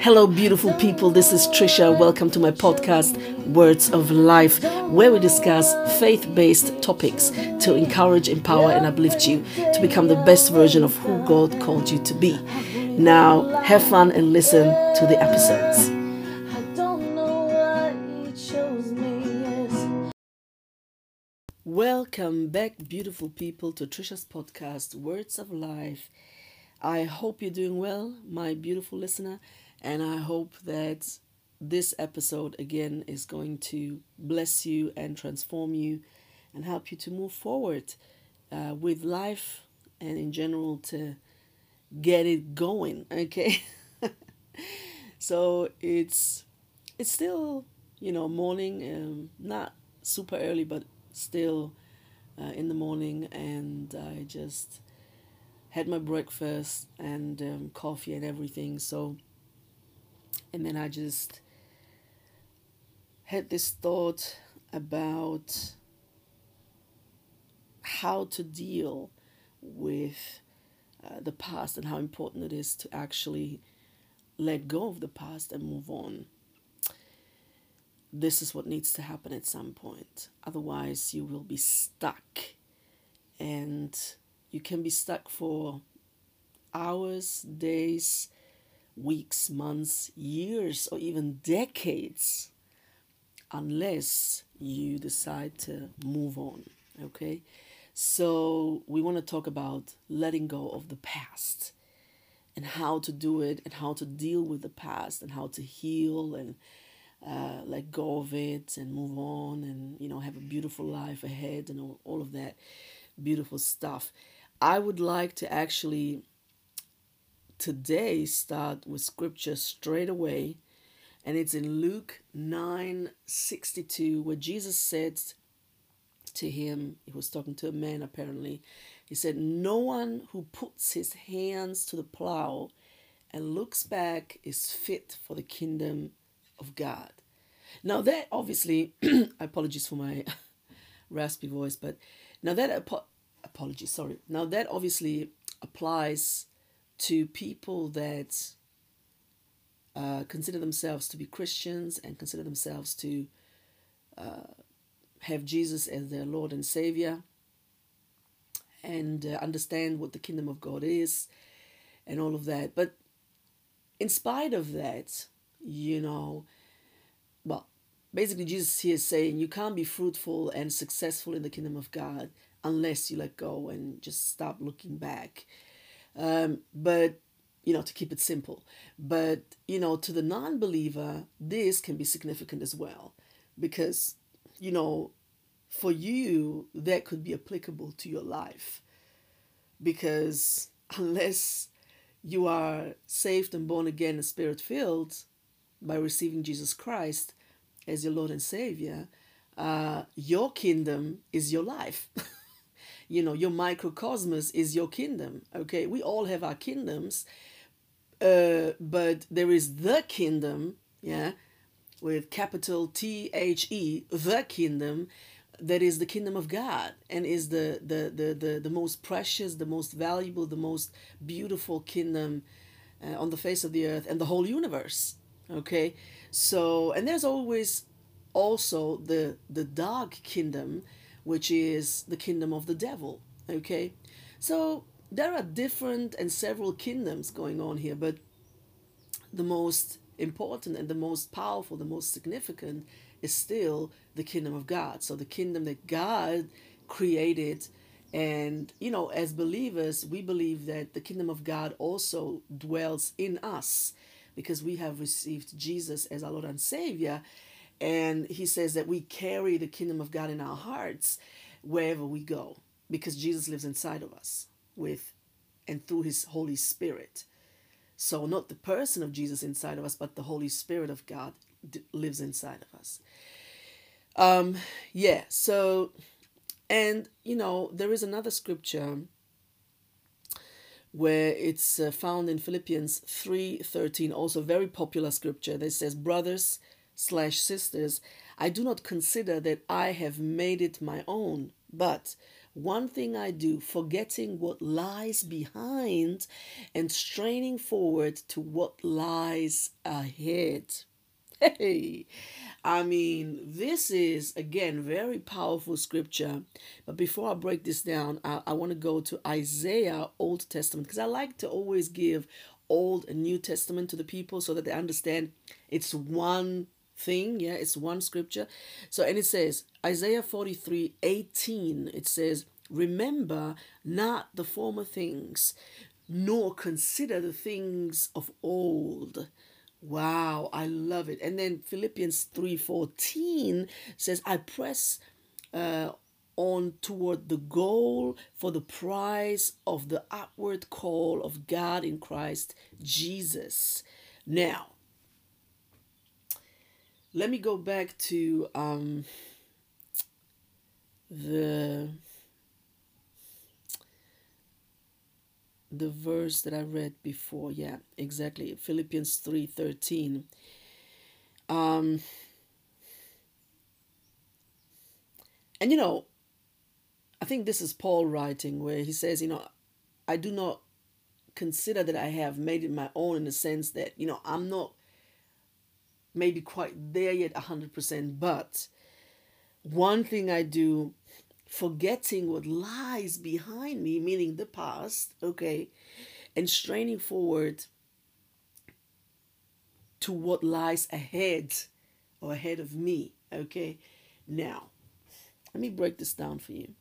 Hello, beautiful people. This is Trisha. Welcome to my podcast, Words of Life, where we discuss faith based topics to encourage, empower, and uplift you to become the best version of who God called you to be. Now, have fun and listen to the episodes. Welcome back, beautiful people, to Trisha's podcast, Words of Life. I hope you're doing well, my beautiful listener, and I hope that this episode again is going to bless you and transform you and help you to move forward uh, with life and in general to get it going. Okay, so it's it's still you know morning, um, not super early, but still uh, in the morning, and I just had my breakfast and um, coffee and everything. So, and then I just had this thought about how to deal with uh, the past and how important it is to actually let go of the past and move on. This is what needs to happen at some point. Otherwise, you will be stuck and you can be stuck for hours, days, weeks, months, years, or even decades unless you decide to move on. Okay? So, we want to talk about letting go of the past and how to do it and how to deal with the past and how to heal and uh, let go of it and move on and you know have a beautiful life ahead and all, all of that beautiful stuff. I would like to actually today start with scripture straight away and it's in Luke 9:62 where Jesus said to him he was talking to a man apparently he said no one who puts his hands to the plow and looks back is fit for the kingdom of God now that obviously apologies for my raspy voice but now that apo- apologies, sorry. Now that obviously applies to people that uh, consider themselves to be Christians and consider themselves to uh, have Jesus as their Lord and Savior and uh, understand what the kingdom of God is and all of that. But in spite of that, you know, well, basically Jesus here is saying you can't be fruitful and successful in the kingdom of God unless you let go and just stop looking back. Um, but you know, to keep it simple. But you know, to the non-believer, this can be significant as well, because you know, for you that could be applicable to your life, because unless you are saved and born again and spirit filled by receiving Jesus Christ as your Lord and Savior, uh, your kingdom is your life. you know, your microcosmos is your kingdom. Okay, we all have our kingdoms, uh, but there is the kingdom, yeah, with capital T H E, the kingdom that is the kingdom of God and is the, the, the, the, the most precious, the most valuable, the most beautiful kingdom uh, on the face of the earth and the whole universe. Okay, so and there's always also the the dark kingdom, which is the kingdom of the devil. Okay, so there are different and several kingdoms going on here, but the most important and the most powerful, the most significant is still the kingdom of God. So the kingdom that God created. And, you know, as believers, we believe that the kingdom of God also dwells in us because we have received Jesus as our Lord and Savior. And he says that we carry the kingdom of God in our hearts wherever we go because Jesus lives inside of us with and through his Holy Spirit. So, not the person of Jesus inside of us, but the Holy Spirit of God lives inside of us. Um, yeah, so, and you know, there is another scripture where it's uh, found in Philippians 3:13 also very popular scripture that says brothers slash sisters, I do not consider that I have made it my own, but one thing I do, forgetting what lies behind and straining forward to what lies ahead. Hey, I mean, this is again very powerful scripture. But before I break this down, I, I want to go to Isaiah, Old Testament, because I like to always give Old and New Testament to the people so that they understand it's one thing. Yeah, it's one scripture. So, and it says, Isaiah 43 18, it says, Remember not the former things, nor consider the things of old. Wow, I love it. And then Philippians 3:14 says, I press uh, on toward the goal for the prize of the upward call of God in Christ Jesus. Now, let me go back to um, the the verse that I read before. Yeah, exactly. Philippians 3:13. Um and you know, I think this is Paul writing where he says, you know, I do not consider that I have made it my own in the sense that, you know, I'm not maybe quite there yet 100%, but one thing I do forgetting what lies behind me, meaning the past, okay, and straining forward to what lies ahead or ahead of me, okay? Now, let me break this down for you.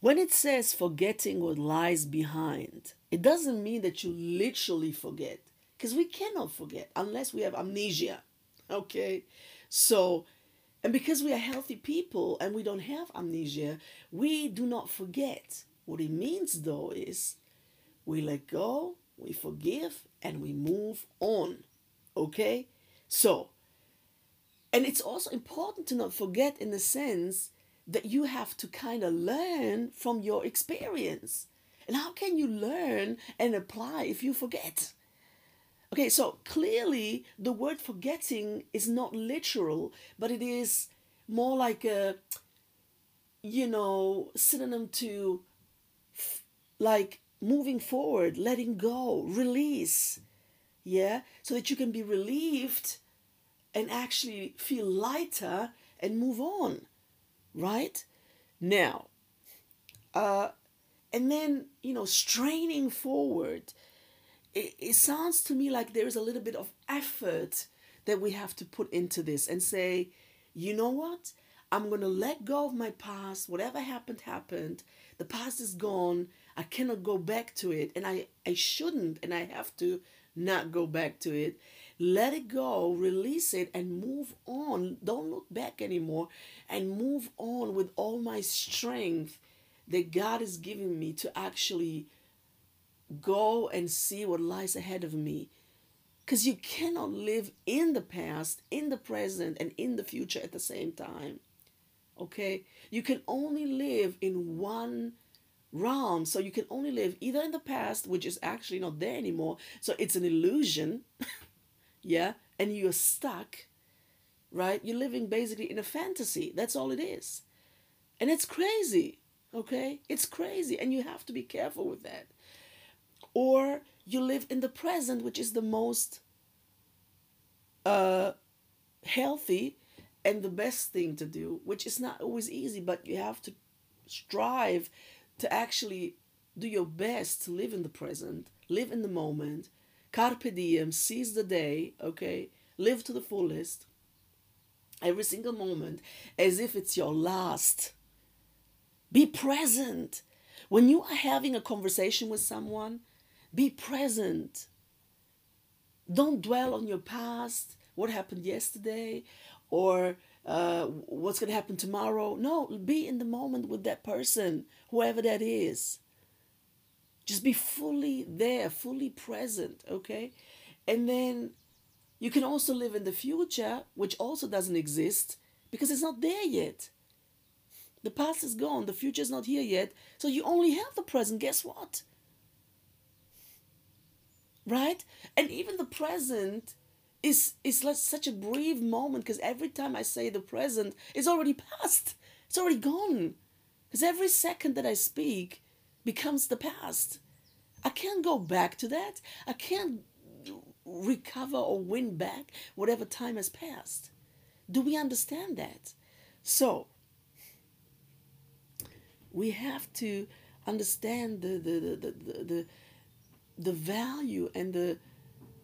When it says forgetting what lies behind, it doesn't mean that you literally forget because we cannot forget unless we have amnesia, okay? So, and because we are healthy people and we don't have amnesia, we do not forget. What it means though is we let go, we forgive, and we move on. Okay? So, and it's also important to not forget in the sense that you have to kind of learn from your experience. And how can you learn and apply if you forget? Okay, so clearly the word forgetting is not literal, but it is more like a, you know, synonym to f- like moving forward, letting go, release. Yeah, so that you can be relieved and actually feel lighter and move on, right? Now, uh, and then, you know, straining forward it, it sounds to me like there is a little bit of effort that we have to put into this and say, you know what? I'm going to let go of my past. Whatever happened, happened. The past is gone. I cannot go back to it. And I, I shouldn't and I have to not go back to it. Let it go, release it, and move on. Don't look back anymore and move on with all my strength that God is giving me to actually go and see what lies ahead of me. Because you cannot live in the past, in the present, and in the future at the same time. Okay? You can only live in one realm. So you can only live either in the past, which is actually not there anymore. So it's an illusion. yeah? And you're stuck, right? You're living basically in a fantasy. That's all it is. And it's crazy. Okay? It's crazy. And you have to be careful with that or you live in the present, which is the most uh, healthy and the best thing to do, which is not always easy, but you have to strive to actually do your best to live in the present, live in the moment, carpe diem, seize the day, okay? Live to the fullest, every single moment, as if it's your last. Be present. When you are having a conversation with someone, be present. Don't dwell on your past, what happened yesterday, or uh, what's going to happen tomorrow. No, be in the moment with that person, whoever that is. Just be fully there, fully present, okay? And then you can also live in the future, which also doesn't exist because it's not there yet. The past is gone, the future is not here yet. So you only have the present. Guess what? Right and even the present is is like such a brief moment because every time i say the present it's already past It's already gone. Because every second that I speak becomes the past. I can't go back to that. I can't recover or win back whatever time has passed. Do we understand that? So, we have to understand the, the, the, the, the, the value and the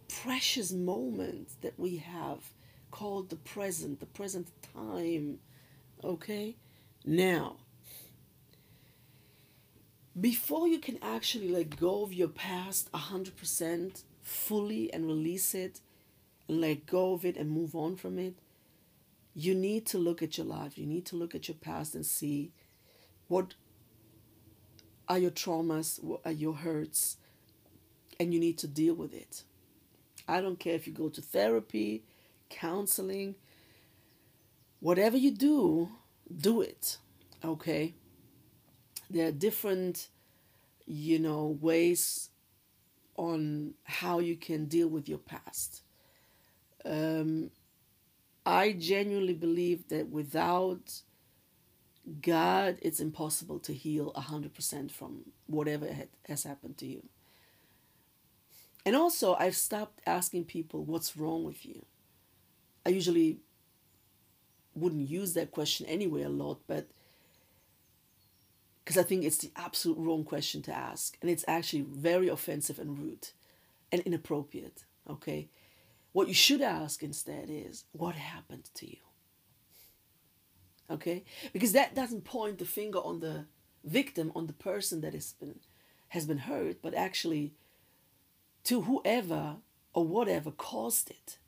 precious moment that we have called the present, the present time. Okay? Now, before you can actually let go of your past 100% fully and release it and let go of it and move on from it, you need to look at your life. You need to look at your past and see what are your traumas, what are your hurts, and you need to deal with it. I don't care if you go to therapy, counseling, whatever you do, do it. Okay? There are different, you know, ways on how you can deal with your past. Um, I genuinely believe that without God, it's impossible to heal 100% from whatever has happened to you. And also, I've stopped asking people, What's wrong with you? I usually wouldn't use that question anyway a lot, but because I think it's the absolute wrong question to ask. And it's actually very offensive and rude and inappropriate. Okay? What you should ask instead is, What happened to you? Okay? Because that doesn't point the finger on the victim, on the person that has been has been hurt, but actually to whoever or whatever caused it.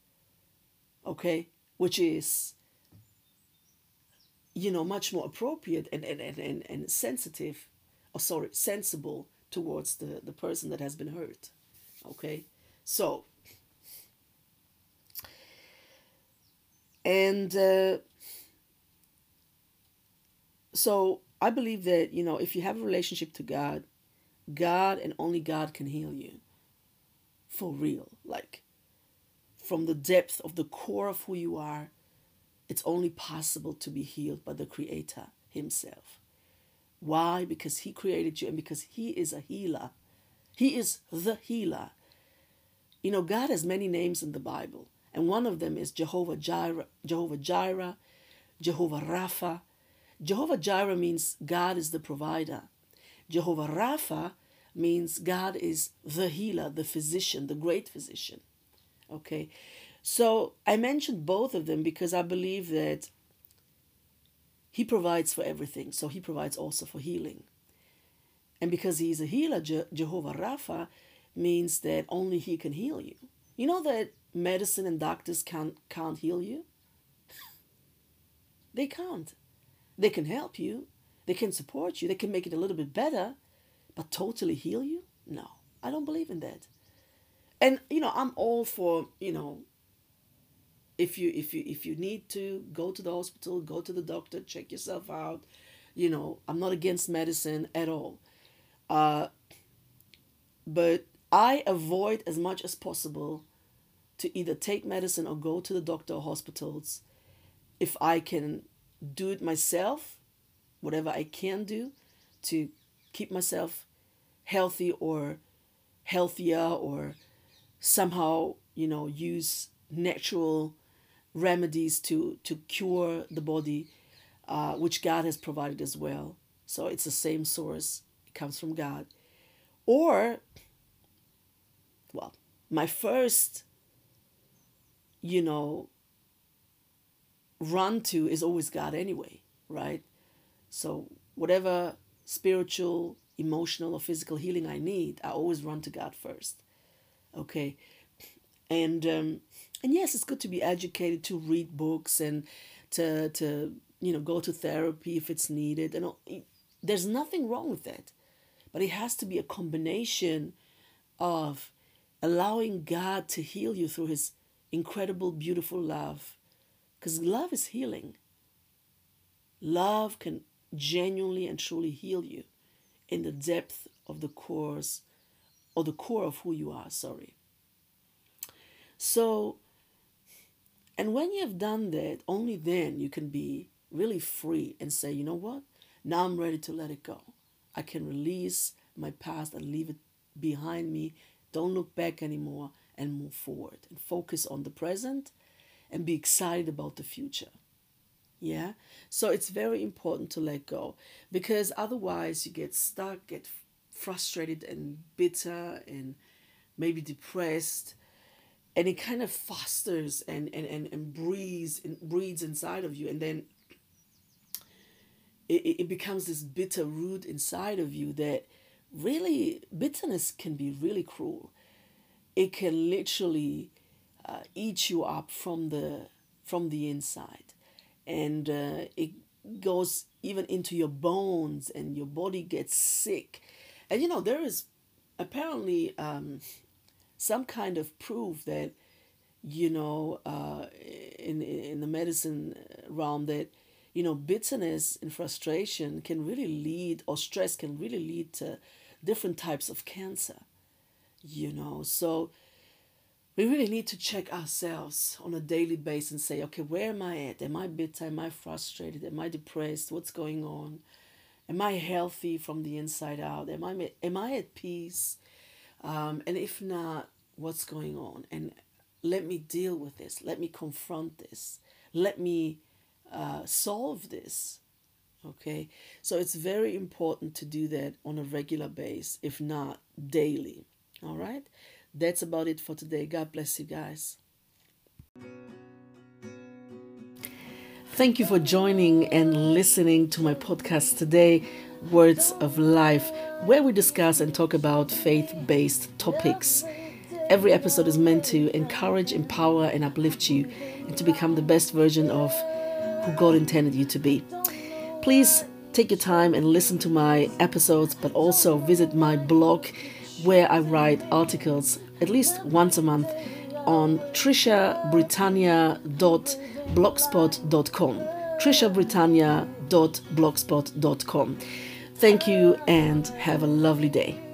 Okay? Which is you know much more appropriate and and, and, and, and sensitive or sorry sensible towards the, the person that has been hurt. Okay? So and uh, so I believe that, you know, if you have a relationship to God, God and only God can heal you. For real. Like, from the depth of the core of who you are, it's only possible to be healed by the Creator Himself. Why? Because He created you and because He is a healer. He is the healer. You know, God has many names in the Bible, and one of them is Jehovah Jireh, Jehovah Jireh, Jehovah Rapha, Jehovah Jireh means God is the provider. Jehovah Rapha means God is the healer, the physician, the great physician. Okay, so I mentioned both of them because I believe that He provides for everything, so He provides also for healing. And because He is a healer, Je- Jehovah Rapha means that only He can heal you. You know that medicine and doctors can't, can't heal you? they can't. They can help you, they can support you, they can make it a little bit better, but totally heal you? No, I don't believe in that. And you know, I'm all for, you know, if you if you if you need to go to the hospital, go to the doctor, check yourself out. You know, I'm not against medicine at all. Uh, but I avoid as much as possible to either take medicine or go to the doctor or hospitals if I can do it myself, whatever I can do to keep myself healthy or healthier or somehow, you know, use natural remedies to, to cure the body, uh, which God has provided as well. So it's the same source, it comes from God. Or, well, my first, you know, run to is always God anyway, right? So whatever spiritual, emotional, or physical healing I need, I always run to God first. Okay, and um, and yes, it's good to be educated, to read books, and to to you know go to therapy if it's needed, and there's nothing wrong with that, but it has to be a combination of allowing God to heal you through His incredible, beautiful love because love is healing. Love can genuinely and truly heal you in the depth of the cores or the core of who you are, sorry. So, and when you have done that, only then you can be really free and say, you know what? Now I'm ready to let it go. I can release my past and leave it behind me. Don't look back anymore and move forward and focus on the present and be excited about the future. Yeah. So it's very important to let go because otherwise you get stuck, get frustrated and bitter and maybe depressed and it kind of fosters and and and, and breeds and breeds inside of you and then it, it becomes this bitter root inside of you that really bitterness can be really cruel it can literally uh, eat you up from the from the inside and uh, it goes even into your bones and your body gets sick. And you know there is apparently um, some kind of proof that you know uh, in in the medicine realm that you know bitterness and frustration can really lead or stress can really lead to different types of cancer you know? So we really need to check ourselves on a daily basis and say okay where am i at? Am i bitter? Am i frustrated? Am i depressed? What's going on? Am i healthy from the inside out? Am i am i at peace? Um, and if not what's going on? And let me deal with this. Let me confront this. Let me uh, solve this. Okay? So it's very important to do that on a regular base if not daily. All right that's about it for today. God bless you guys. Thank you for joining and listening to my podcast today words of life where we discuss and talk about faith-based topics. Every episode is meant to encourage empower and uplift you and to become the best version of who God intended you to be. Please take your time and listen to my episodes, but also visit my blog where I write articles at least once a month on trishabritannia.blogspot.com. trishabritannia.blogspot.com. Thank you and have a lovely day.